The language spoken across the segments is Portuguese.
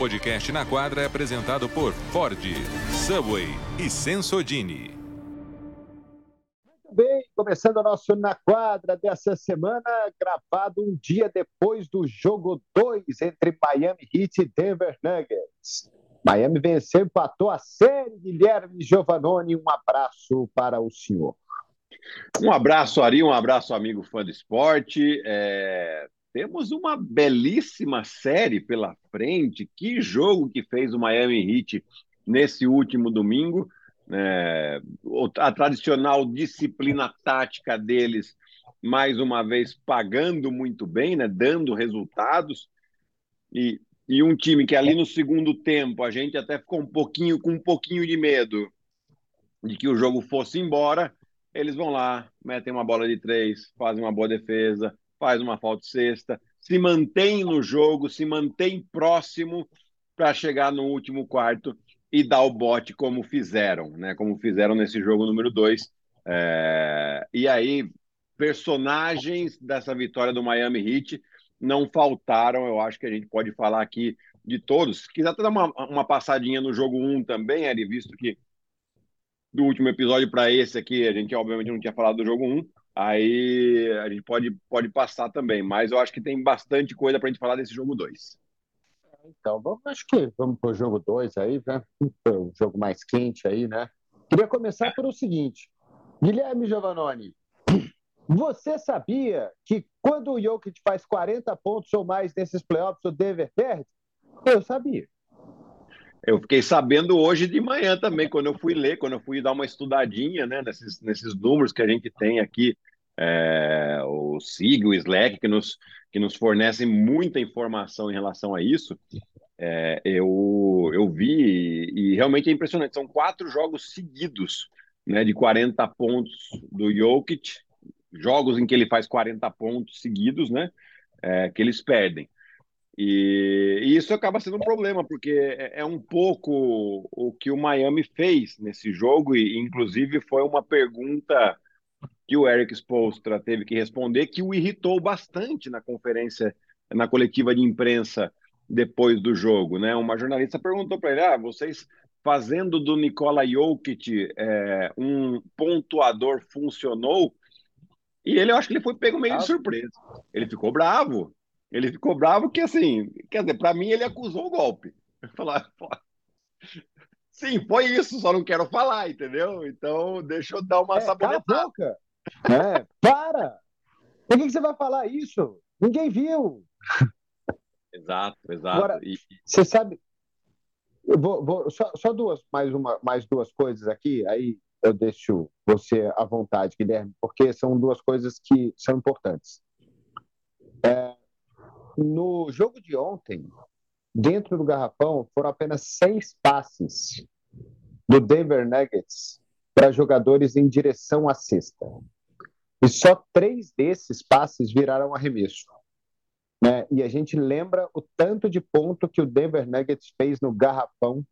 podcast na quadra é apresentado por Ford, Subway e Sensodini. Muito bem, começando o nosso Na Quadra dessa semana, gravado um dia depois do jogo 2 entre Miami Heat e Denver Nuggets. Miami venceu, empatou a série, Guilherme Giovannone, um abraço para o senhor. Um abraço, Ari, um abraço, amigo fã do esporte. É... Temos uma belíssima série pela frente. Que jogo que fez o Miami Heat nesse último domingo. É... A tradicional disciplina tática deles, mais uma vez, pagando muito bem, né? dando resultados. E, e um time que ali no segundo tempo a gente até ficou um pouquinho com um pouquinho de medo de que o jogo fosse embora eles vão lá, metem uma bola de três, fazem uma boa defesa, faz uma falta sexta, se mantém no jogo, se mantém próximo para chegar no último quarto e dar o bote como fizeram, né? Como fizeram nesse jogo número dois. É... E aí, personagens dessa vitória do Miami Heat não faltaram. Eu acho que a gente pode falar aqui de todos. Quiser até dar uma, uma passadinha no jogo 1 um também, Ari, visto que do último episódio para esse aqui, a gente obviamente não tinha falado do jogo 1, aí a gente pode, pode passar também, mas eu acho que tem bastante coisa para a gente falar desse jogo 2. Então, vamos, acho que vamos para o jogo 2 aí, né? O jogo mais quente aí, né? Queria começar por o seguinte: Guilherme Giovannoni, você sabia que quando o Jokic faz 40 pontos ou mais nesses playoffs, o Denver perde? Eu sabia. Eu fiquei sabendo hoje de manhã também, quando eu fui ler, quando eu fui dar uma estudadinha né, nesses, nesses números que a gente tem aqui, é, o SIG, o Slack, que nos, que nos fornecem muita informação em relação a isso. É, eu, eu vi e, e, realmente é impressionante. São quatro jogos seguidos né, de 40 pontos do Jokic, jogos em que ele faz 40 pontos seguidos, né, é, que eles perdem. E, e, isso acaba sendo um problema, porque é, é, um pouco o que o Miami fez nesse jogo, e inclusive foi uma pergunta que o Eric Spolstra teve que responder, que o irritou bastante na conferência, na coletiva de imprensa depois do jogo. Né? Uma jornalista perguntou para ele: ah, vocês fazendo do Nikola Jokic é, um pontuador funcionou? E ele, eu acho que ele foi pego meio de surpresa. Ele ficou bravo, ele ficou bravo que, assim, quer dizer, para mim ele acusou o golpe. Falar, sim, foi isso, só não quero falar, entendeu? Então, deixa eu dar uma é, sabonetada. É, para! Por que, que você vai falar isso? Ninguém viu. Exato, exato. Agora, e... você sabe, eu vou, vou só, só, duas, mais uma, mais duas coisas aqui, aí eu deixo você à vontade, Guilherme, porque são duas coisas que são importantes. É, no jogo de ontem, dentro do garrafão, foram apenas seis passes do Denver Nuggets para jogadores em direção à cesta. E só três desses passes viraram arremesso. Né? E a gente lembra o tanto de ponto que o Denver Nuggets fez no garrafão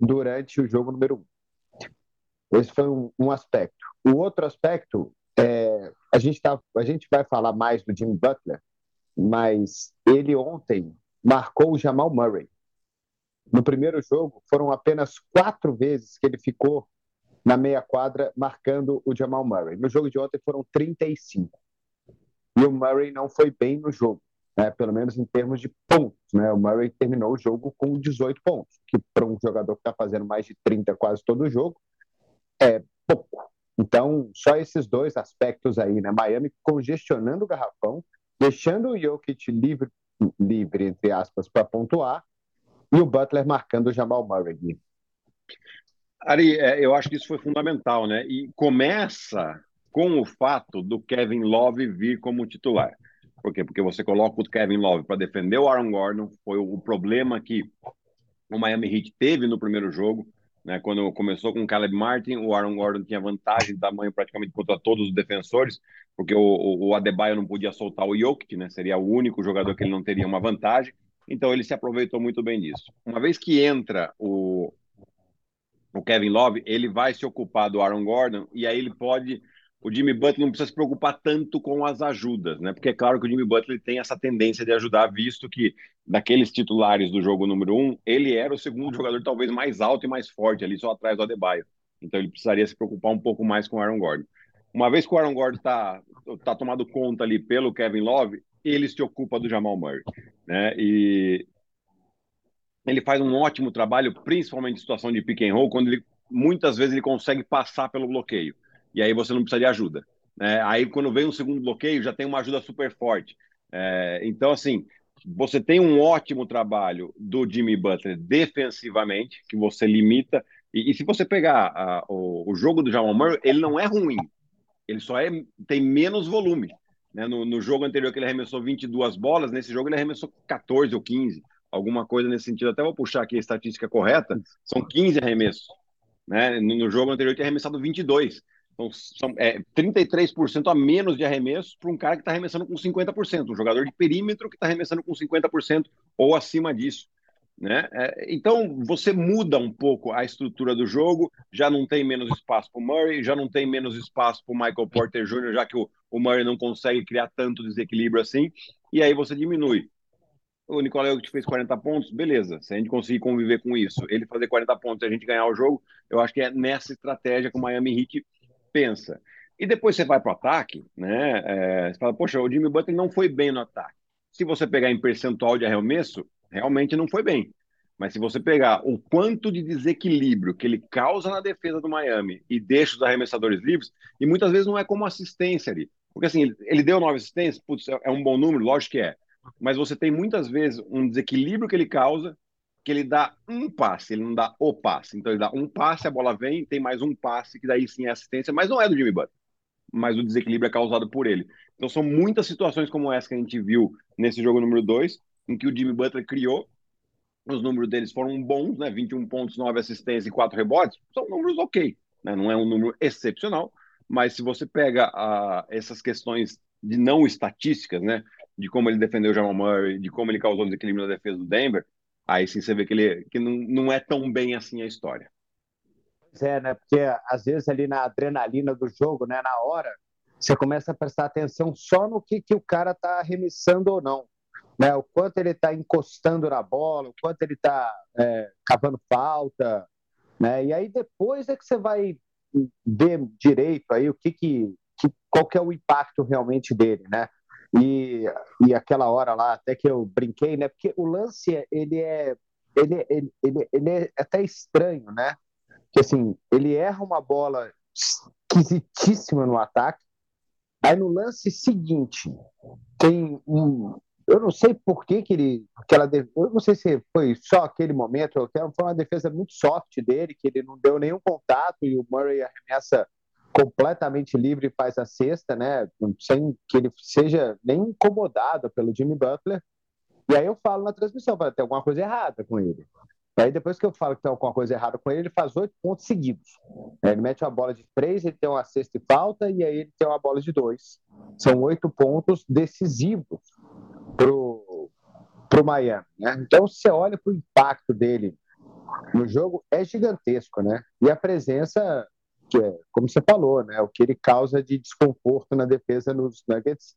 durante o jogo número um. Esse foi um, um aspecto. O outro aspecto é a gente tá, a gente vai falar mais do Jimmy Butler, mas ele ontem marcou o Jamal Murray. No primeiro jogo, foram apenas quatro vezes que ele ficou na meia quadra marcando o Jamal Murray. No jogo de ontem foram 35. E o Murray não foi bem no jogo, né? pelo menos em termos de pontos. Né? O Murray terminou o jogo com 18 pontos, que para um jogador que está fazendo mais de 30 quase todo jogo, é pouco. Então, só esses dois aspectos aí, né? Miami congestionando o garrafão deixando o Jokic livre, livre entre aspas, para pontuar, e o Butler marcando o Jamal Murray. Ari, é, eu acho que isso foi fundamental, né? E começa com o fato do Kevin Love vir como titular. Por quê? Porque você coloca o Kevin Love para defender o Aaron Gordon, foi o problema que o Miami Heat teve no primeiro jogo. Né, quando começou com o Caleb Martin, o Aaron Gordon tinha vantagem de tamanho praticamente contra todos os defensores, porque o, o Adebayo não podia soltar o Jokic, né, seria o único jogador que ele não teria uma vantagem, então ele se aproveitou muito bem disso. Uma vez que entra o, o Kevin Love, ele vai se ocupar do Aaron Gordon e aí ele pode o Jimmy Butler não precisa se preocupar tanto com as ajudas, né? Porque é claro que o Jimmy Butler tem essa tendência de ajudar, visto que daqueles titulares do jogo número um, ele era o segundo jogador talvez mais alto e mais forte ali, só atrás do Adebayo. Então ele precisaria se preocupar um pouco mais com o Aaron Gordon. Uma vez que o Aaron Gordon está tá tomado conta ali pelo Kevin Love, ele se ocupa do Jamal Murray, né? E ele faz um ótimo trabalho, principalmente em situação de pick and roll, quando ele muitas vezes ele consegue passar pelo bloqueio e aí você não precisa de ajuda. Né? Aí, quando vem um segundo bloqueio, já tem uma ajuda super forte. É, então, assim, você tem um ótimo trabalho do Jimmy Butler defensivamente, que você limita. E, e se você pegar a, o, o, jogo do Jamal Murray, ele não é ruim, ele só é, tem menos volume. Né? No, no, jogo anterior que ele arremessou 22 bolas, nesse jogo ele arremessou 14 ou 15, alguma coisa nesse sentido. Até vou puxar aqui a estatística correta: são 15 arremessos. Né? No, no jogo anterior ele tinha arremessado 22. Então, são é, 33% a menos de arremesso para um cara que está arremessando com 50%, um jogador de perímetro que está arremessando com 50% ou acima disso. Né? É, então, você muda um pouco a estrutura do jogo, já não tem menos espaço para o Murray, já não tem menos espaço para o Michael Porter Jr., já que o, o Murray não consegue criar tanto desequilíbrio assim, e aí você diminui. O Nicolau que fez 40 pontos, beleza. Se a gente conseguir conviver com isso, ele fazer 40 pontos e a gente ganhar o jogo, eu acho que é nessa estratégia que o Miami Heat pensa. E depois você vai para o ataque, né? É, você fala, poxa, o Jimmy Butler não foi bem no ataque. Se você pegar em percentual de arremesso, realmente não foi bem. Mas se você pegar o quanto de desequilíbrio que ele causa na defesa do Miami e deixa os arremessadores livres, e muitas vezes não é como assistência ali. Porque assim, ele deu nove assistências, putz, é um bom número, lógico que é. Mas você tem muitas vezes um desequilíbrio que ele causa que ele dá um passe, ele não dá o passe. Então ele dá um passe, a bola vem, tem mais um passe, que daí sim é assistência, mas não é do Jimmy Butler. Mas o desequilíbrio é causado por ele. Então são muitas situações como essa que a gente viu nesse jogo número 2, em que o Jimmy Butler criou, os números deles foram bons, né? 21 pontos, 9 assistências e 4 rebotes, são números ok, né? Não é um número excepcional, mas se você pega uh, essas questões de não estatísticas, né? De como ele defendeu o Jamal Murray, de como ele causou desequilíbrio na defesa do Denver, aí sim você vê que, ele, que não, não é tão bem assim a história. Pois é, né? Porque às vezes ali na adrenalina do jogo, né? Na hora, você começa a prestar atenção só no que, que o cara está arremessando ou não. Né? O quanto ele está encostando na bola, o quanto ele está é, cavando falta. Né? E aí depois é que você vai ver direito aí o que, que, que qual que é o impacto realmente dele, né? E, e aquela hora lá, até que eu brinquei, né? Porque o lance, ele é, ele, ele, ele, ele é até estranho, né? Que assim, ele erra uma bola esquisitíssima no ataque. Aí no lance seguinte, tem um. Eu não sei por que, que ele. Aquela, eu não sei se foi só aquele momento, ou foi uma defesa muito soft dele, que ele não deu nenhum contato e o Murray arremessa completamente livre faz a cesta, né? Sem que ele seja nem incomodado pelo Jimmy Butler. E aí eu falo na transmissão, para ter alguma coisa errada com ele. E aí depois que eu falo que tem alguma coisa errada com ele, ele faz oito pontos seguidos. Ele mete uma bola de três, ele tem uma cesta e falta, e aí ele tem uma bola de dois. São oito pontos decisivos pro, pro Miami. Né? Então, você olha para o impacto dele no jogo, é gigantesco, né? E a presença que é, como você falou, né, o que ele causa de desconforto na defesa nos Nuggets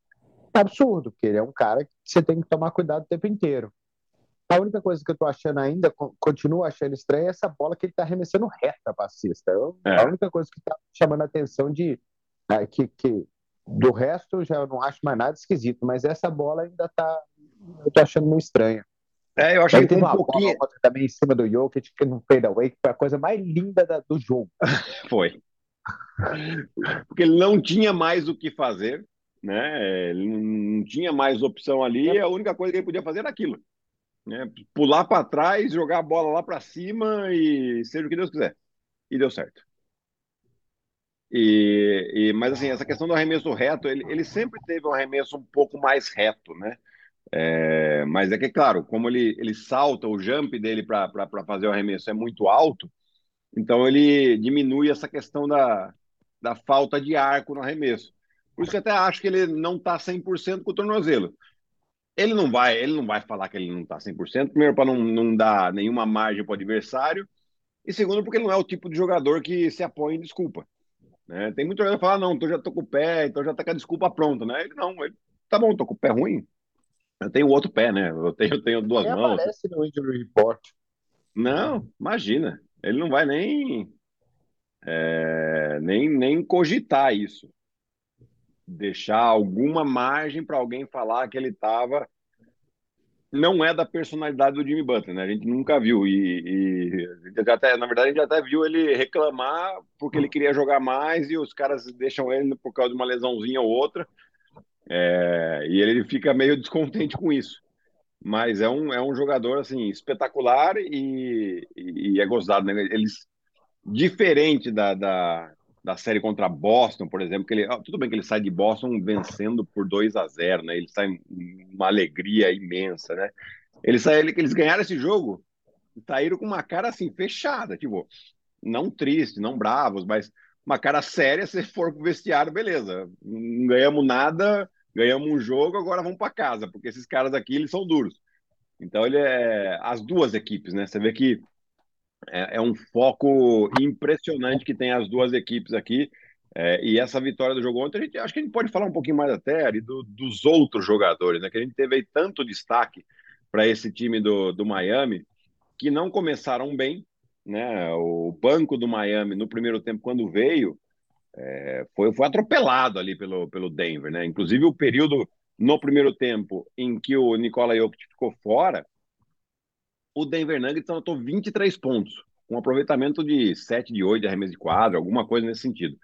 é absurdo, porque ele é um cara que você tem que tomar cuidado o tempo inteiro. A única coisa que eu tô achando ainda, continuo achando estranha, é essa bola que ele tá arremessando reta para cesta. É. A única coisa que tá chamando a atenção de é, que, que do resto eu já não acho mais nada esquisito, mas essa bola ainda tá eu tô achando meio estranha. É, eu acho que tem um pouquinho. também em cima do Jokic, que não fade away, que foi a coisa mais linda da, do jogo. foi. Porque ele não tinha mais o que fazer, né? Ele não tinha mais opção ali, é. a única coisa que ele podia fazer era aquilo. Né? Pular para trás, jogar a bola lá para cima e seja o que Deus quiser. E deu certo. E, e, mas assim, essa questão do arremesso reto, ele, ele sempre teve um arremesso um pouco mais reto, né? É, mas é que, claro, como ele, ele salta, o jump dele para fazer o arremesso é muito alto, então ele diminui essa questão da, da falta de arco no arremesso. Por isso que eu até acho que ele não está 100% com o tornozelo. Ele não vai, ele não vai falar que ele não está 100%, primeiro para não, não dar nenhuma margem para o adversário, e segundo porque ele não é o tipo de jogador que se apoia em desculpa. Né? Tem muito jogador que fala, não, então já tô com o pé, então já tá com a desculpa pronta, né? Ele não, ele, tá bom, tô com o pé ruim. Eu tenho outro pé, né? Eu tenho, eu tenho duas Nem mãos. aparece no injury report. Não, imagina. Ele não vai nem, é, nem, nem cogitar isso. Deixar alguma margem para alguém falar que ele estava. Não é da personalidade do Jimmy Butler, né? A gente nunca viu. E, e até, na verdade, a gente até viu ele reclamar porque ele queria jogar mais e os caras deixam ele por causa de uma lesãozinha ou outra. É, e ele fica meio descontente com isso. Mas é um, é um jogador assim espetacular e, e, e é gostado, né? Eles diferente da, da, da série contra Boston, por exemplo, que ele, tudo bem que ele sai de Boston vencendo por 2 a 0, né? Ele sai uma alegria imensa, né? Eles saíram, eles ganharam esse jogo, saíram com uma cara assim fechada, tipo, não triste, não bravos, mas uma cara séria, se for pro vestiário, beleza. Não ganhamos nada, ganhamos um jogo, agora vamos para casa, porque esses caras aqui, eles são duros. Então, ele é as duas equipes, né? Você vê que é, é um foco impressionante que tem as duas equipes aqui. É, e essa vitória do jogo ontem, a gente, acho que a gente pode falar um pouquinho mais até do, dos outros jogadores, né? Que a gente teve aí tanto destaque para esse time do, do Miami, que não começaram bem, né? O banco do Miami no primeiro tempo, quando veio, é, foi, foi atropelado ali pelo, pelo Denver, né? Inclusive o período no primeiro tempo em que o Nikola Jokic ficou fora, o Denver Nuggets anotou 23 pontos, com um aproveitamento de 7 de 8 de arremesso de quadro, alguma coisa nesse sentido.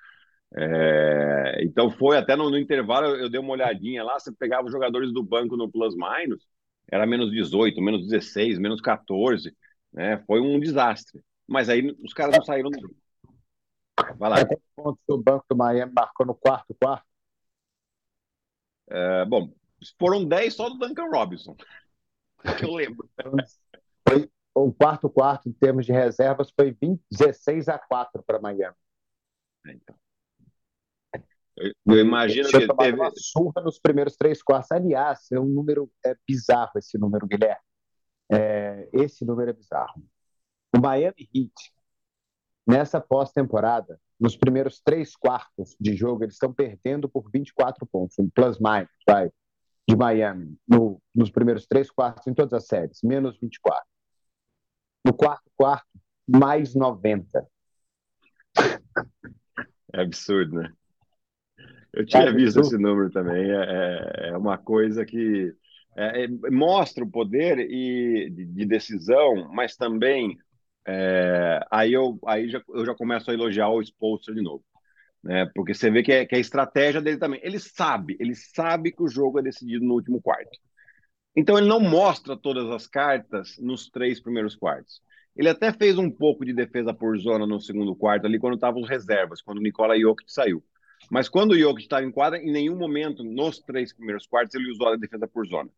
É, então foi até no, no, intervalo, eu dei uma olhadinha lá, você pegava os jogadores do banco no plus minus, era menos 18, menos 16, menos 14, né? Foi um desastre. Mas aí os caras não saíram do Vai lá. Quantos pontos o banco do Miami marcou no quarto quarto? É, bom, foram 10 só do Duncan Robinson. Que eu lembro. Foi, o quarto quarto, em termos de reservas, foi 20, 16 a 4 para Miami. É, então. Eu, eu imagino que teve uma surra nos primeiros três quartos. Aliás, é um número é bizarro esse número, Guilherme. É, esse número é bizarro. O Miami Heat, nessa pós-temporada, nos primeiros três quartos de jogo, eles estão perdendo por 24 pontos, um plus-minus, vai, de Miami, no, nos primeiros três quartos em todas as séries, menos 24. No quarto quarto, mais 90. É absurdo, né? Eu tinha é visto esse número também. É, é, é uma coisa que é, é, mostra o poder e, de, de decisão, mas também é, aí, eu, aí já, eu já começo a elogiar o Spolster de novo. Né? Porque você vê que é, que é a estratégia dele também. Ele sabe, ele sabe que o jogo é decidido no último quarto. Então ele não mostra todas as cartas nos três primeiros quartos. Ele até fez um pouco de defesa por zona no segundo quarto, ali quando estavam os reservas, quando o Nicola Jokic saiu. Mas quando o Jokic estava em quadra, em nenhum momento, nos três primeiros quartos, ele usou a defesa por zona.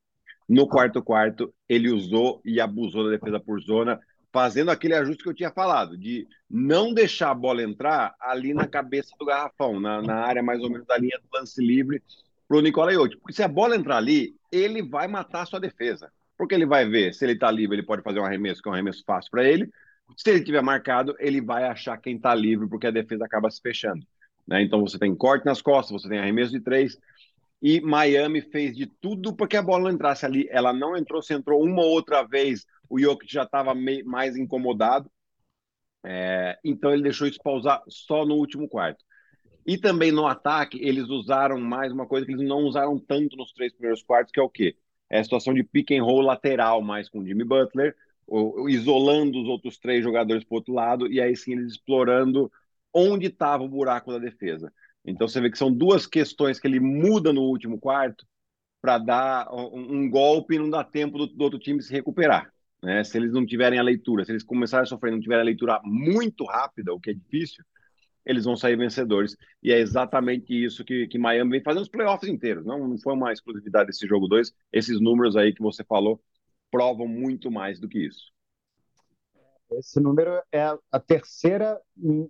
No quarto quarto, ele usou e abusou da defesa por zona, fazendo aquele ajuste que eu tinha falado, de não deixar a bola entrar ali na cabeça do garrafão, na, na área mais ou menos da linha do lance livre para o Nicola Jokic. Porque se a bola entrar ali, ele vai matar a sua defesa. Porque ele vai ver, se ele está livre, ele pode fazer um arremesso, que é um arremesso fácil para ele. Se ele tiver marcado, ele vai achar quem está livre, porque a defesa acaba se fechando. Né? Então você tem corte nas costas, você tem arremesso de três. E Miami fez de tudo para que a bola não entrasse ali. Ela não entrou, se entrou uma outra vez, o Jokic já estava mais incomodado. É, então ele deixou isso pausar só no último quarto. E também no ataque, eles usaram mais uma coisa que eles não usaram tanto nos três primeiros quartos, que é o quê? É a situação de pick and roll lateral, mais com o Jimmy Butler, isolando os outros três jogadores para o outro lado, e aí sim eles explorando onde estava o buraco da defesa. Então você vê que são duas questões que ele muda no último quarto para dar um, um, golpe e não dá tempo do, do outro time se recuperar. Né? Se eles não tiverem a leitura, se eles começarem a sofrer não tiverem a leitura muito rápida, o que é difícil, eles vão sair vencedores. E é exatamente isso que, que Miami vem fazendo os playoffs inteiros. Não, não foi uma exclusividade desse jogo 2. Esses números aí que você falou provam muito mais do que isso. Esse número é a terceira,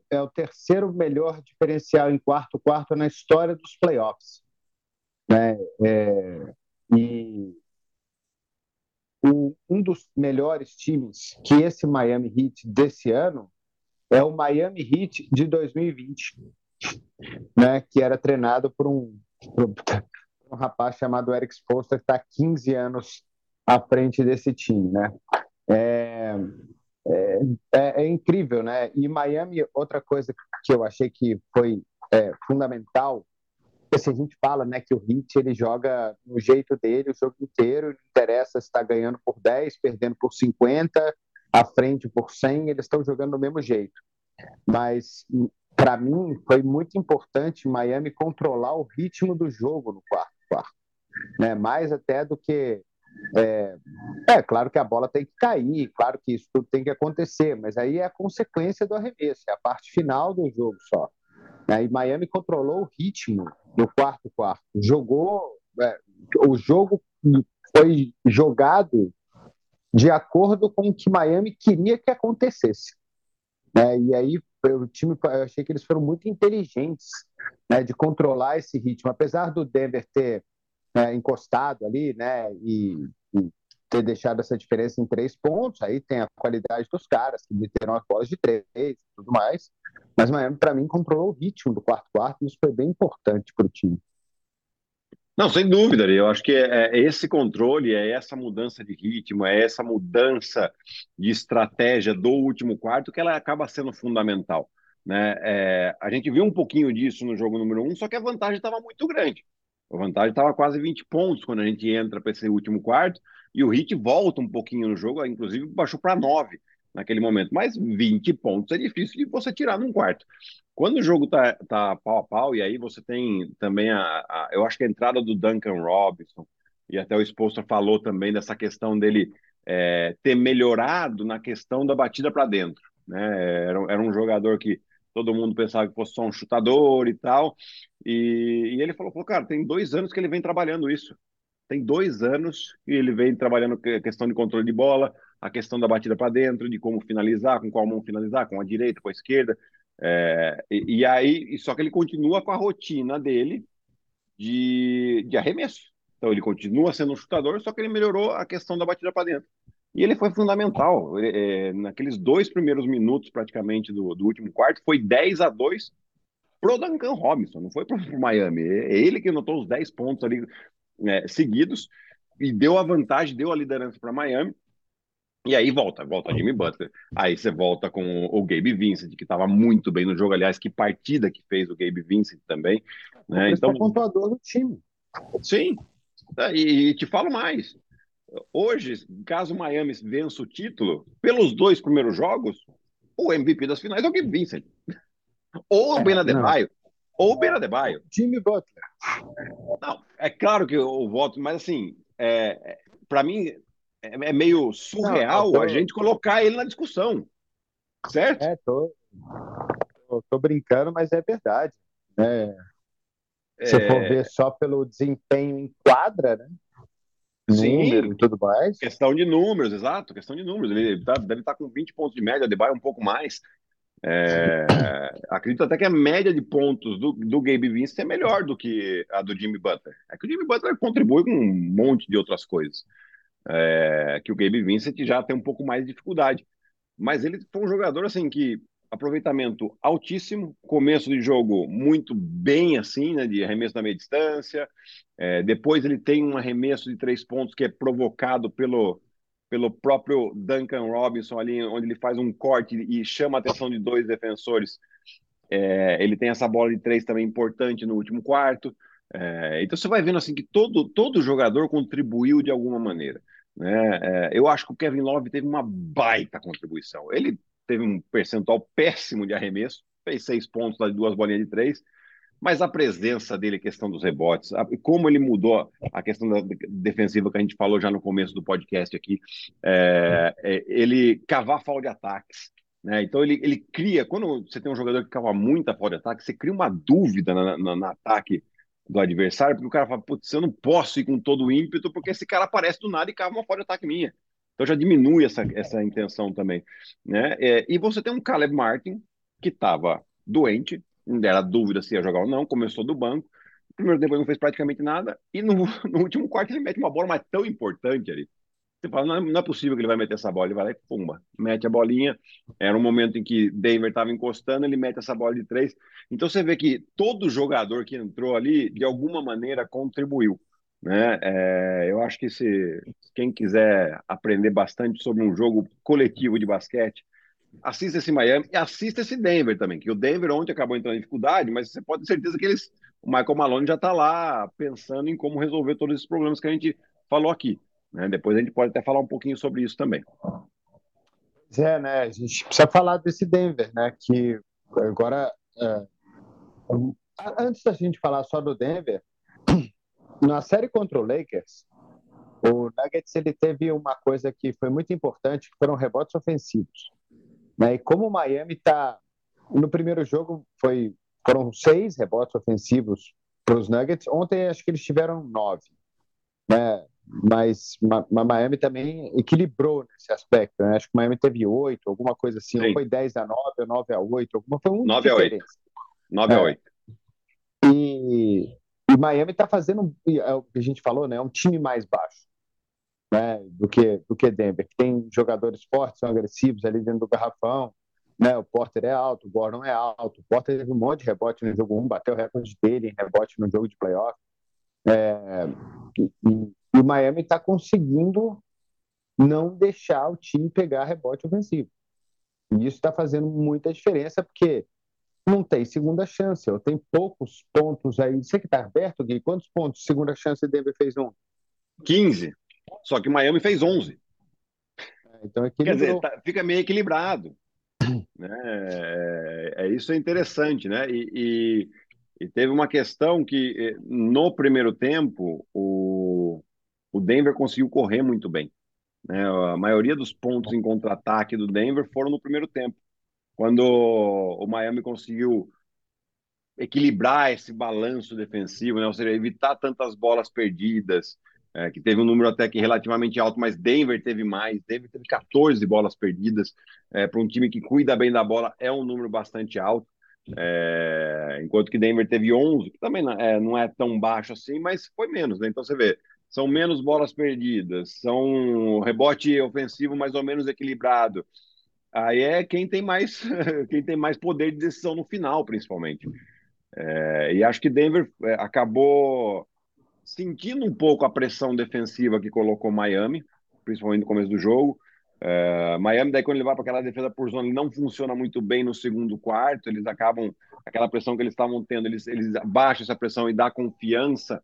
é o terceiro melhor diferencial em quarto quarto na história dos playoffs. Né? É, e o, um dos melhores times que esse Miami Heat desse ano é o Miami Heat de 2020, né, que era treinado por um, por um rapaz chamado Eric Spoelstra, que está há 15 anos à frente desse time, né? É, é, é, é, incrível, né? E Miami, outra coisa que eu achei que foi é, fundamental, se a gente fala, né, que o Heat ele joga no jeito dele o jogo inteiro, não interessa se está ganhando por 10, perdendo por 50, à frente por 100, eles estão jogando do mesmo jeito. Mas para mim foi muito importante Miami controlar o ritmo do jogo no quarto quarto, né? Mais até do que é, é, claro que a bola tem que cair, claro que isso tudo tem que acontecer, mas aí é a consequência do arremesso, é a parte final do jogo só. Né? E Miami controlou o ritmo no quarto quarto, jogou, é, o jogo foi jogado de acordo com o que Miami queria que acontecesse. Né? E aí o time, eu achei que eles foram muito inteligentes né, de controlar esse ritmo, apesar do Denver ter né, encostado ali, né, e, e, ter deixado essa diferença em três pontos, aí tem a qualidade dos caras, que meteram as bolas de três e tudo mais, mas Miami, para mim, controlou o ritmo do quarto-quarto, e isso foi bem importante para o time. Não, sem dúvida, eu acho que é, é, esse controle, é essa mudança de ritmo, é essa mudança de estratégia do último quarto que ela acaba sendo fundamental. Né? É, a gente viu um pouquinho disso no jogo número um, só que a vantagem estava muito grande. A vantagem estava quase 20 pontos quando a gente entra para esse último quarto, e o Hit volta um pouquinho no jogo, inclusive baixou para 9 naquele momento. Mas 20 pontos é difícil de você tirar num quarto. Quando o jogo tá, tá pau a pau, e aí você tem também a, a eu acho que a entrada do Duncan Robinson, e até o Exposter falou também dessa questão dele é, ter melhorado na questão da batida para dentro. Né? Era, era um jogador que todo mundo pensava que fosse só um chutador e tal. E, e ele falou, falou, cara, tem dois anos que ele vem trabalhando isso. Tem dois anos que ele vem trabalhando a questão de controle de bola, a questão da batida para dentro, de como finalizar, com qual mão finalizar, com a direita, com a esquerda. É, e, e, aí, só que ele continua com a rotina dele de, de arremesso. Então ele continua sendo um chutador, só que ele melhorou a questão da batida para dentro. E ele foi fundamental. É, naqueles dois primeiros minutos, praticamente, do, do, último quarto, foi 10 a 2 pro Duncan Robinson, não foi pro, pro Miami. É ele que anotou os 10 pontos ali é, seguidos e deu a vantagem, deu a liderança para Miami. E aí volta, volta Jimmy Butler. Aí você volta com o Gabe Vincent, que estava muito bem no jogo. Aliás, que partida que fez o Gabe Vincent também. Né? Então, pontuador do time. Sim. E, e te falo mais. Hoje, caso o Miami vença o título, pelos dois primeiros jogos, o MVP das finais é o Gabe Vincent. Ou o é, Ben Adebayo. Ou o Ben Adebayo. Jimmy Butler. Não, é claro que eu voto, mas assim, é, é para mim é, é, meio surreal não, tô... a gente colocar ele na discussão. Certo? É, tô, tô, tô brincando, mas é verdade. Né? Se é... for ver só pelo desempenho em quadra, né? Sim, e tudo mais. Questão de números, exato, questão de números. Ele tá, deve estar tá com 20 pontos de média, Debye um pouco mais. É, acredito até que a média de pontos do, do Gabe Vincent é melhor do que a do Jimmy Butler. É que o Jimmy Butler contribui com um monte de outras coisas. É, que o Gabe Vincent já tem um pouco mais de dificuldade. Mas ele foi um jogador assim que aproveitamento altíssimo, começo de jogo muito bem assim, né, de arremesso da meia distância. É, depois ele tem um arremesso de três pontos que é provocado pelo, pelo próprio Duncan Robinson ali, onde ele faz um corte e chama a atenção de dois defensores. É, ele tem essa bola de três também importante no último quarto. É, então você vai vendo assim que todo, todo jogador contribuiu de alguma maneira. Né? É, eu acho que o Kevin Love teve uma baita contribuição. Ele teve um percentual péssimo de arremesso, fez seis pontos de duas bolinhas de três, mas a presença dele, a questão dos rebotes, a, como ele mudou a questão da defensiva que a gente falou já no começo do podcast aqui, é, é, ele cavar falta de ataques. Né? Então ele, ele cria, quando você tem um jogador que cava muita falta de ataque, você cria uma dúvida no ataque do adversário, porque o cara fala, putz, eu não posso ir com todo o ímpeto, porque esse cara aparece do nada e cava uma falta de ataque minha. Então já diminui essa, essa intenção também. Né? É, e você tem um Caleb Martin que estava doente, não era dúvida se ia jogar ou não, começou do banco. No primeiro tempo ele não fez praticamente nada, e no, no último quarto ele mete uma bola mais tão importante ali. Você fala, não é, não é, possível que ele vai meter essa bola. Ele vai lá e pumba, mete a bolinha. Era um momento em que Denver estava encostando, ele mete essa bola de três. Então você vê que todo jogador que entrou ali, de alguma maneira, contribuiu. Né? É, eu acho que se quem quiser aprender bastante sobre um jogo coletivo de basquete, assista esse Miami e assista esse Denver também, que o Denver ontem acabou entrando em dificuldade, mas você pode ter certeza que eles, o Michael Malone já está lá pensando em como resolver todos esses problemas que a gente falou aqui. Né? Depois a gente pode até falar um pouquinho sobre isso também. É, né? A gente precisa falar desse Denver, né? Que agora, é... antes da gente falar só do Denver, na série contra o Lakers, o Nuggets ele teve uma coisa que foi muito importante, que foram rebotes ofensivos. Né? E como o Miami está no primeiro jogo foi foram seis rebotes ofensivos para os Nuggets. Ontem acho que eles tiveram nove, né? Mas a Miami também equilibrou nesse aspecto. Né? Acho que Miami teve oito, alguma coisa assim. Sim. Ou foi 10 a 9, ou 9 a 8, alguma foi um 9 a 8. 9 a 8. É. E, e Miami está fazendo é o que a gente falou, né? É um time mais baixo. Né, do que do que Denver, tem jogadores fortes, são agressivos ali dentro do garrafão, né? O Porter é alto, o Gordon é alto, o Porter teve um monte de rebote no jogo 1, bateu o recorde dele em rebote no jogo de playoff. É, e, e o Miami está conseguindo não deixar o time pegar rebote ofensivo. E isso está fazendo muita diferença, porque não tem segunda chance, ou tem poucos pontos aí. Você que está aberto, Gui, quantos pontos segunda chance Denver fez um? 15. Só que Miami fez 11. É, então, Quer dizer, tá, fica meio equilibrado. né? É, é, isso é interessante, né? E, e, e, teve uma questão que eh, no primeiro tempo o, o Denver conseguiu correr muito bem. Né? A maioria dos pontos em contra-ataque do Denver foram no primeiro tempo, quando o Miami conseguiu equilibrar esse balanço defensivo, né? ou seja, evitar tantas bolas perdidas, é, que teve um número até que relativamente alto, mas Denver teve mais. Denver teve 14 bolas perdidas. É, Para um time que cuida bem da bola, é um número bastante alto. É, enquanto que Denver teve 11, que também não é, não é, tão baixo assim, mas foi menos. Né? Então você vê, são menos bolas perdidas, são rebote ofensivo mais ou menos equilibrado. Aí é quem tem mais, quem tem mais poder de decisão no final, principalmente. É, e acho que Denver é, acabou sentindo um pouco a pressão defensiva que colocou Miami, principalmente no começo do jogo. Uh, Miami, daí, quando ele vai para aquela defesa por zona, ele não funciona muito bem no segundo quarto. Eles acabam, aquela pressão que eles estavam tendo, eles, eles baixam essa pressão e dá confiança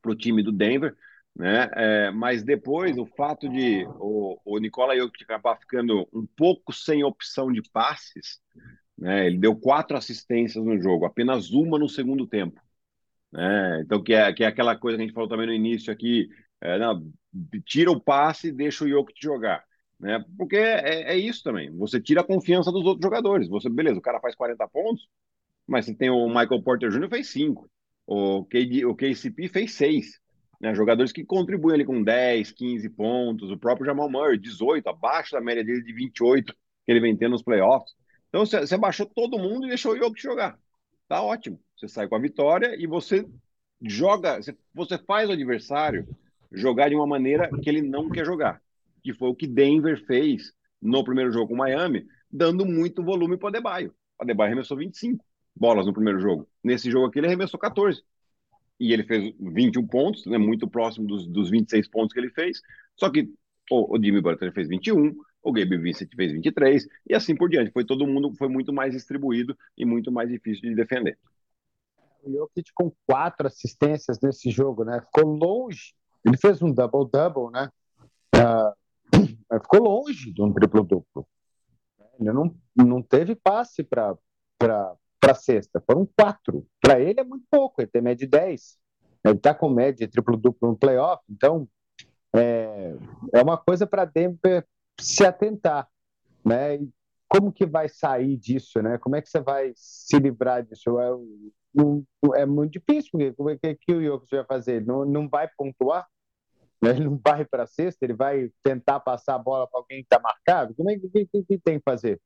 para o time do Denver. Né? É, mas depois, o fato de o, o Nicola Jokic acabar ficando um pouco sem opção de passes, né? ele deu quatro assistências no jogo, apenas uma no segundo tempo. Né? Então, que é, que é aquela coisa que a gente falou também no início aqui, é, não, tira o passe e deixa o Jokic jogar. Né? Porque é, é, isso também, você tira a confiança dos outros jogadores. Você, beleza, o cara faz 40 pontos, mas você tem o Michael Porter Jr. fez 5, o, o KCP fez 6. Né? Jogadores que contribuem ali com 10, 15 pontos, o próprio Jamal Murray, 18, abaixo da média dele de 28 que ele vem tendo nos playoffs. Então você, baixou todo mundo e deixou o Jokic jogar. Tá ótimo. Você sai com a vitória e você joga, você faz o adversário jogar de uma maneira que ele não quer jogar, que foi o que Denver fez no primeiro jogo com Miami, dando muito volume para o Adebayo. O Adebayo arremessou 25 bolas no primeiro jogo. Nesse jogo aqui ele arremessou 14. E ele fez 21 pontos, né, muito próximo dos, dos 26 pontos que ele fez. Só que o, o Jimmy Butler fez 21, o Gabe Vincent fez 23 e assim por diante. Foi todo mundo foi muito mais distribuído e muito mais difícil de defender. O Jokic com quatro assistências nesse jogo, né? Ficou longe. Ele fez um double-double, né? Uh, ficou longe de um triplo-duplo. Ele não, não teve passe para para sexta. Foram quatro. Para ele é muito pouco. Ele tem média de 10. Ele está com média triplo-duplo no playoff. Então, é, é uma coisa para Denver se atentar, né? E como que vai sair disso, né? Como é que você vai se livrar disso? É, é muito difícil, porque como é que, que o Jokic vai fazer? Não, não vai pontuar? Né? Ele não vai para a cesta? Ele vai tentar passar a bola para alguém que está marcado? Como é que, que, que tem que fazer?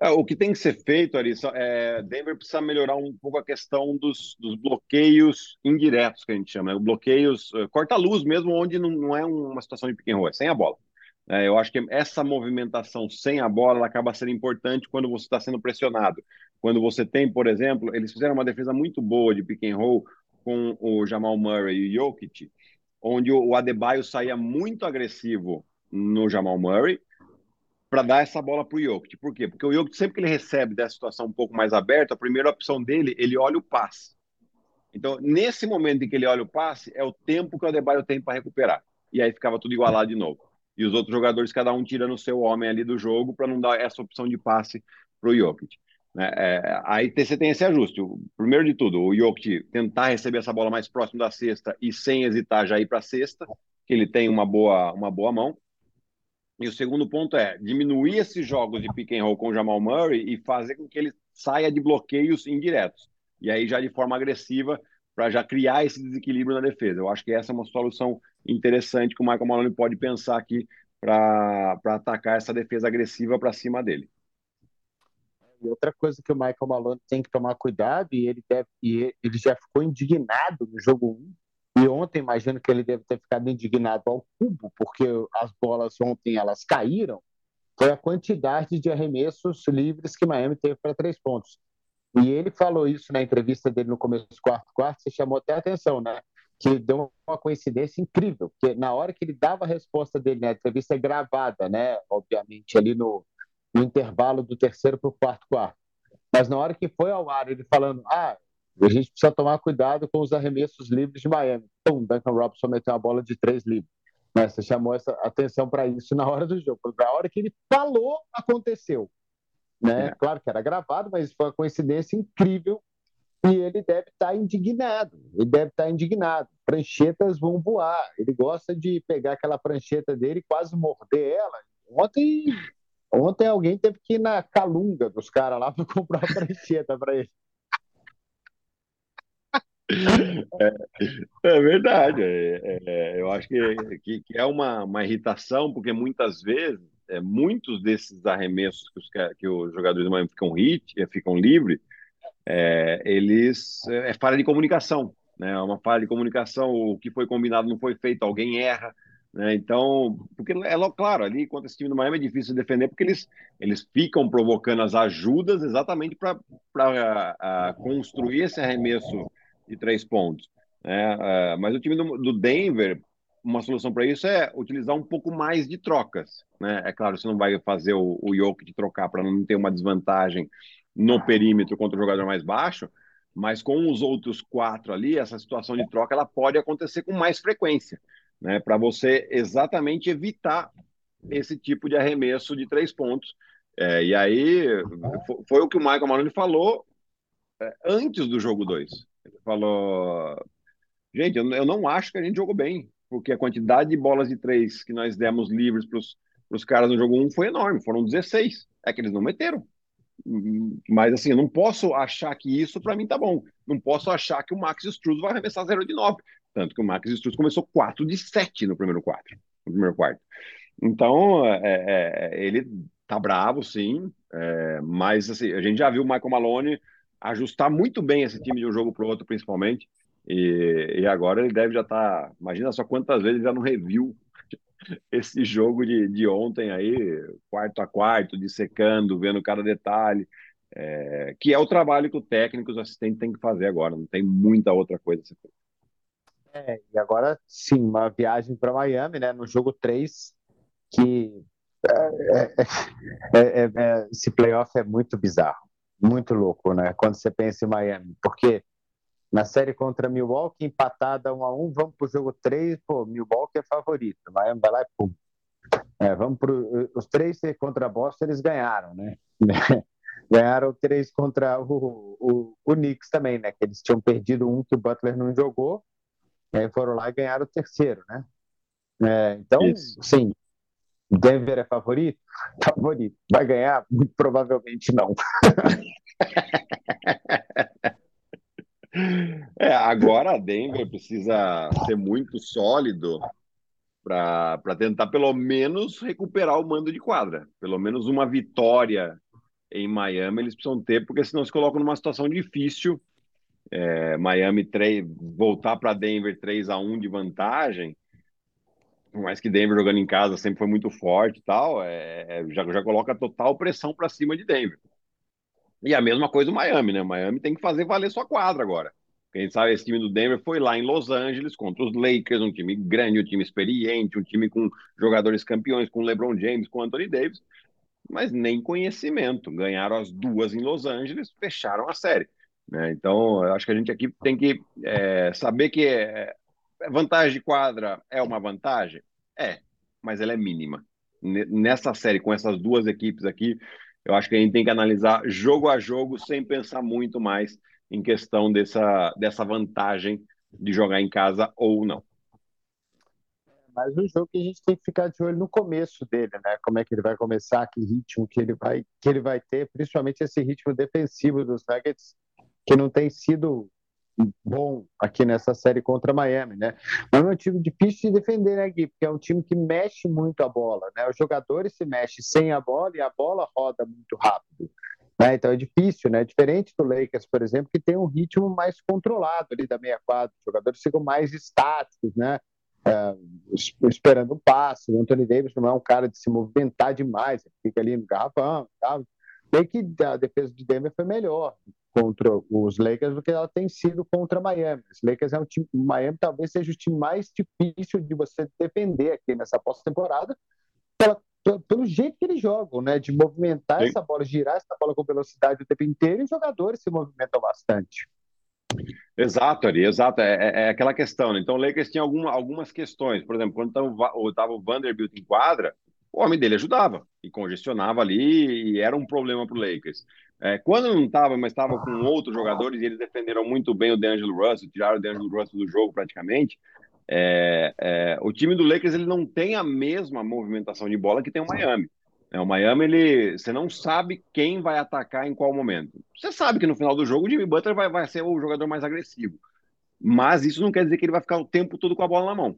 É, o que tem que ser feito, Arissa, é Denver precisa melhorar um pouco a questão dos, dos bloqueios indiretos, que a gente chama, né? bloqueios uh, corta-luz mesmo, onde não, não, é uma situação de pick roll, é sem a bola. É, eu acho que essa movimentação sem a bola acaba sendo importante quando você está sendo pressionado. Quando você tem, por exemplo, eles fizeram uma defesa muito boa de pick and roll com o Jamal Murray e o Jokic, onde o Adebayo saía muito agressivo no Jamal Murray, para dar essa bola para o Jokic. Por quê? Porque o Jokic, sempre que ele recebe dessa situação um pouco mais aberta, a primeira opção dele, ele olha o passe. Então, nesse momento em que ele olha o passe, é o tempo que o Adebayo tem para recuperar. E aí ficava tudo igualado de novo. E os outros jogadores, cada um tirando o seu homem ali do jogo para não dar essa opção de passe para o Jokic. Né? É, aí você tem esse ajuste. Primeiro de tudo, o Jokic tentar receber essa bola mais próximo da cesta e sem hesitar já ir para a cesta, que ele tem uma boa, uma boa mão. E o segundo ponto é diminuir esses jogos de pick and roll com o Jamal Murray e fazer com que ele saia de bloqueios indiretos. E aí já de forma agressiva para já criar esse desequilíbrio na defesa. Eu acho que essa é uma solução interessante que o Michael Maloney pode pensar aqui para atacar essa defesa agressiva para cima dele. E outra coisa que o Michael Malone tem que tomar cuidado, e ele, deve, e ele já ficou indignado no jogo 1, e ontem, imagino que ele deve ter ficado indignado ao cubo, porque as bolas ontem elas caíram, foi a quantidade de arremessos livres que Miami teve para três pontos. E ele falou isso na entrevista dele no começo do quarto quarto, você chamou até a atenção, né? Que deu uma coincidência incrível, porque na hora que ele dava a resposta dele, né, a entrevista é gravada, né? Obviamente, ali no, no intervalo do terceiro para o quarto quarto. Mas na hora que foi ao ar, ele falando, ah, a gente precisa tomar cuidado com os arremessos livres de Miami. Então, Duncan Robinson meteu uma bola de três livres. Né? Você chamou essa atenção para isso na hora do jogo. Na hora que ele falou, aconteceu. Né? É. Claro que era gravado, mas foi uma coincidência incrível e ele deve estar tá indignado. Ele deve estar tá indignado. Pranchetas vão voar. Ele gosta de pegar aquela prancheta dele e quase morder ela. Ontem, ontem alguém teve que ir na calunga dos caras lá para comprar a prancheta para ele. É, é verdade. É, é, é, eu acho que, que, que, é uma, uma irritação, porque muitas vezes, é, muitos desses arremessos que os, que os jogadores do Miami ficam hit, é, ficam livres, é, eles é, falha de comunicação, né? É uma falha de comunicação. O que foi combinado não foi feito, alguém erra. Né? Então, porque é claro, ali contra esse time do Miami é difícil de defender, porque eles, eles ficam provocando as ajudas exatamente para construir esse arremesso de três pontos. Né? Uh, mas o time do, do Denver, uma solução para isso é utilizar um pouco mais de trocas. Né? É claro, você não vai fazer o, Yoke de trocar para não ter uma desvantagem no perímetro contra o jogador mais baixo, mas com os outros quatro ali, essa situação de troca ela pode acontecer com mais frequência, né? para você exatamente evitar esse tipo de arremesso de três pontos. É, e aí foi o que o Michael Maloney falou antes do jogo 2. Ele falou: gente, eu, não acho que a gente jogou bem, porque a quantidade de bolas de três que nós demos livres para os caras no jogo 1 um foi enorme, foram 16. É que eles não meteram. Mas assim, eu não posso achar que isso para mim tá bom. Não posso achar que o Max Struz vai arremessar 0 de 9. Tanto que o Max Struz começou 4 de 7 no primeiro quarto. No primeiro quarto. Então, é, é, é, ele tá bravo, sim. É, mas assim, a gente já viu o Michael Malone ajustar muito bem esse time de um jogo para o outro, principalmente. E, e, agora ele deve já estar. Tá, imagina só quantas vezes já não reviu esse jogo de, de ontem aí, quarto a quarto, dissecando, vendo cada detalhe. É, que é o trabalho que o técnico e os assistentes têm que fazer agora, não tem muita outra coisa a ser feita. É, e agora sim, uma viagem para Miami, né? No jogo 3, que é, é, é, é, esse playoff é muito bizarro muito louco, né? Quando você pensa em Miami, porque na série contra Milwaukee, empatada 1 a 1 vamos para o jogo 3, pô, Milwaukee é favorito, Miami vai lá e pum. É, vamos pro, os três contra Boston, eles ganharam, né? ganharam três contra o, o, o Knicks também, né? Que eles tinham perdido um que o Butler não jogou, e aí foram lá e ganharam o terceiro, né? É, então, Isso. sim, Denver é favorito? Favorito. Vai ganhar? Provavelmente não. É, agora a Denver precisa ser muito sólido para tentar pelo menos recuperar o mando de quadra, pelo menos uma vitória em Miami eles precisam ter, porque senão se colocam numa situação difícil. É, Miami 3, voltar para Denver 3 a 1 de vantagem, por mais que Denver jogando em casa sempre foi muito forte e tal, é, é já, já coloca total pressão para cima de Denver. E a mesma coisa o Miami, né? O Miami tem que fazer valer sua quadra agora. Quem sabe esse time do Denver foi lá em Los Angeles contra os Lakers, um time grande, um time experiente, um time com jogadores campeões, com LeBron James, com Anthony Davis, mas nem conhecimento. Ganharam as duas em Los Angeles, fecharam a série. Né? Então, acho que a gente aqui tem que é, saber que é, vantagem de quadra é uma vantagem? É, mas ela é mínima. Nessa série, com essas duas equipes aqui, eu acho que a gente tem que analisar jogo a jogo sem pensar muito mais em questão dessa, dessa vantagem de jogar em casa ou não. Mas o jogo que a gente tem que ficar de olho no começo dele, né? Como é que ele vai começar, que ritmo que ele vai, que ele vai ter, principalmente esse ritmo defensivo dos Nuggets, que não tem sido bom aqui nessa série contra Miami, né? Mas é um time difícil de defender, né, Gui? Porque é um time que mexe muito a bola, né? Os jogadores se mexem sem a bola e a bola roda muito rápido. Né? Então é difícil, né? Diferente do Lakers, por exemplo, que tem um ritmo mais controlado ali da meia quadra. Os jogadores ficam mais estáticos, né? É, esperando o passe. O Anthony Davis não é um cara de se movimentar demais, ele fica ali no garrafão tal. Bem que a defesa de Denver foi melhor contra os Lakers do que ela tem sido contra Miami. Os Lakers é um time, Miami talvez seja o time mais difícil de você defender aqui nessa pós-temporada, pelo jeito que eles jogam, né? De movimentar Sim. essa bola, girar essa bola com velocidade o tempo inteiro e os jogadores se movimentam bastante. Exato, Ari, exato. É, é, é aquela questão, né? Então o Lakers tinha alguma, algumas questões. Por exemplo, quando estava o Vanderbilt em quadra, o homem dele ajudava e congestionava ali e era um problema para o Lakers. É, quando não estava, mas estava com outros jogadores e eles defenderam muito bem o D'Angelo Russell, tiraram o D'Angelo Russell do jogo praticamente, é, é, o time do Lakers ele não tem a mesma movimentação de bola que tem o Miami. É, o Miami, ele, você não sabe quem vai atacar em qual momento. Você sabe que no final do jogo o Jimmy Butler vai, vai ser o jogador mais agressivo. Mas isso não quer dizer que ele vai ficar o tempo todo com a bola na mão.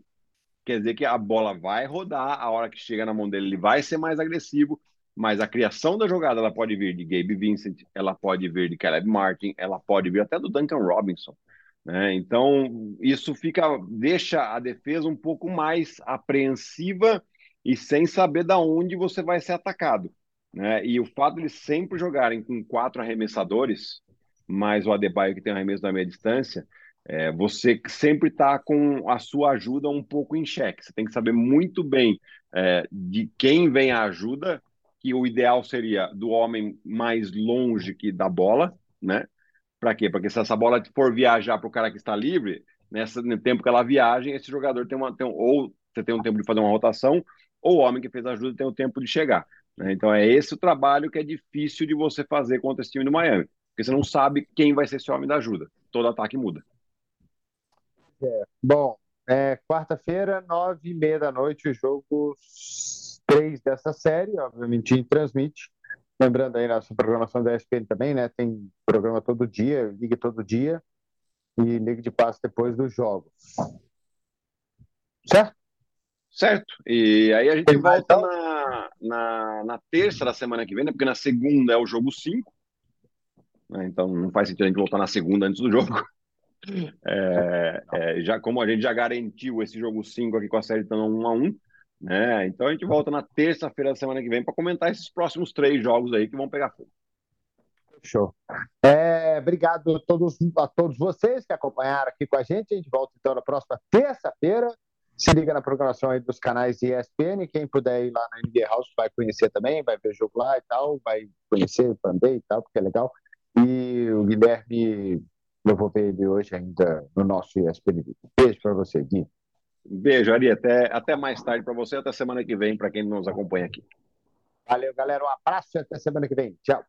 Quer dizer que a bola vai rodar, a hora que chega na mão dele, ele vai ser mais agressivo, mas a criação da jogada ela pode vir de Gabe Vincent, ela pode vir de Caleb Martin, ela pode vir até do Duncan Robinson. Né? Então, isso fica deixa a defesa um pouco mais apreensiva e sem saber da onde você vai ser atacado. Né? E o fato de sempre jogarem com quatro arremessadores, mais o Adebayo que tem arremesso da meia distância, é, você sempre está com a sua ajuda um pouco em xeque. Você tem que saber muito bem é, de quem vem a ajuda, que o ideal seria do homem mais longe que da bola, né? Para quê? Porque se essa bola for viajar para o cara que está livre, nessa, no tempo que ela viaja, esse jogador tem uma. Tem, ou você tem um tempo de fazer uma rotação, ou o homem que fez a ajuda tem o tempo de chegar. Né? Então é esse o trabalho que é difícil de você fazer contra esse time do Miami. Porque você não sabe quem vai ser esse homem da ajuda. Todo ataque muda. É, bom, é, quarta-feira, nove e meia da noite, o jogo três dessa série, obviamente, gente transmite. Lembrando aí nossa programação da ESPN também, né? Tem programa todo dia, ligue todo dia e ligue de passo depois dos jogos. Certo? Certo. E aí a gente Tem volta na, na, na, terça da semana que vem, né? Porque na segunda é o jogo 5. Né? Então não faz sentido a gente voltar na segunda antes do jogo. É, é, já, como a gente já garantiu esse jogo 5 aqui com a série estando 1 a 1 né? Então a gente volta na terça-feira da semana que vem para comentar esses próximos três jogos aí que vão pegar fogo. Show. É, obrigado a todos, a todos vocês que acompanharam aqui com a gente. A gente volta então na próxima terça-feira. Se liga na programação aí dos canais ESPN. Quem puder ir lá na NBA House vai conhecer também, vai ver jogo lá e tal, vai conhecer também e tal, porque é legal. E o Guilherme, eu vou ver ele hoje ainda no nosso ESPN. Beijo para você, Gui. Beijo, Ari. Até, até mais tarde para você, até semana que vem, para quem nos acompanha aqui. Valeu, galera. Um abraço e até semana que vem. Tchau.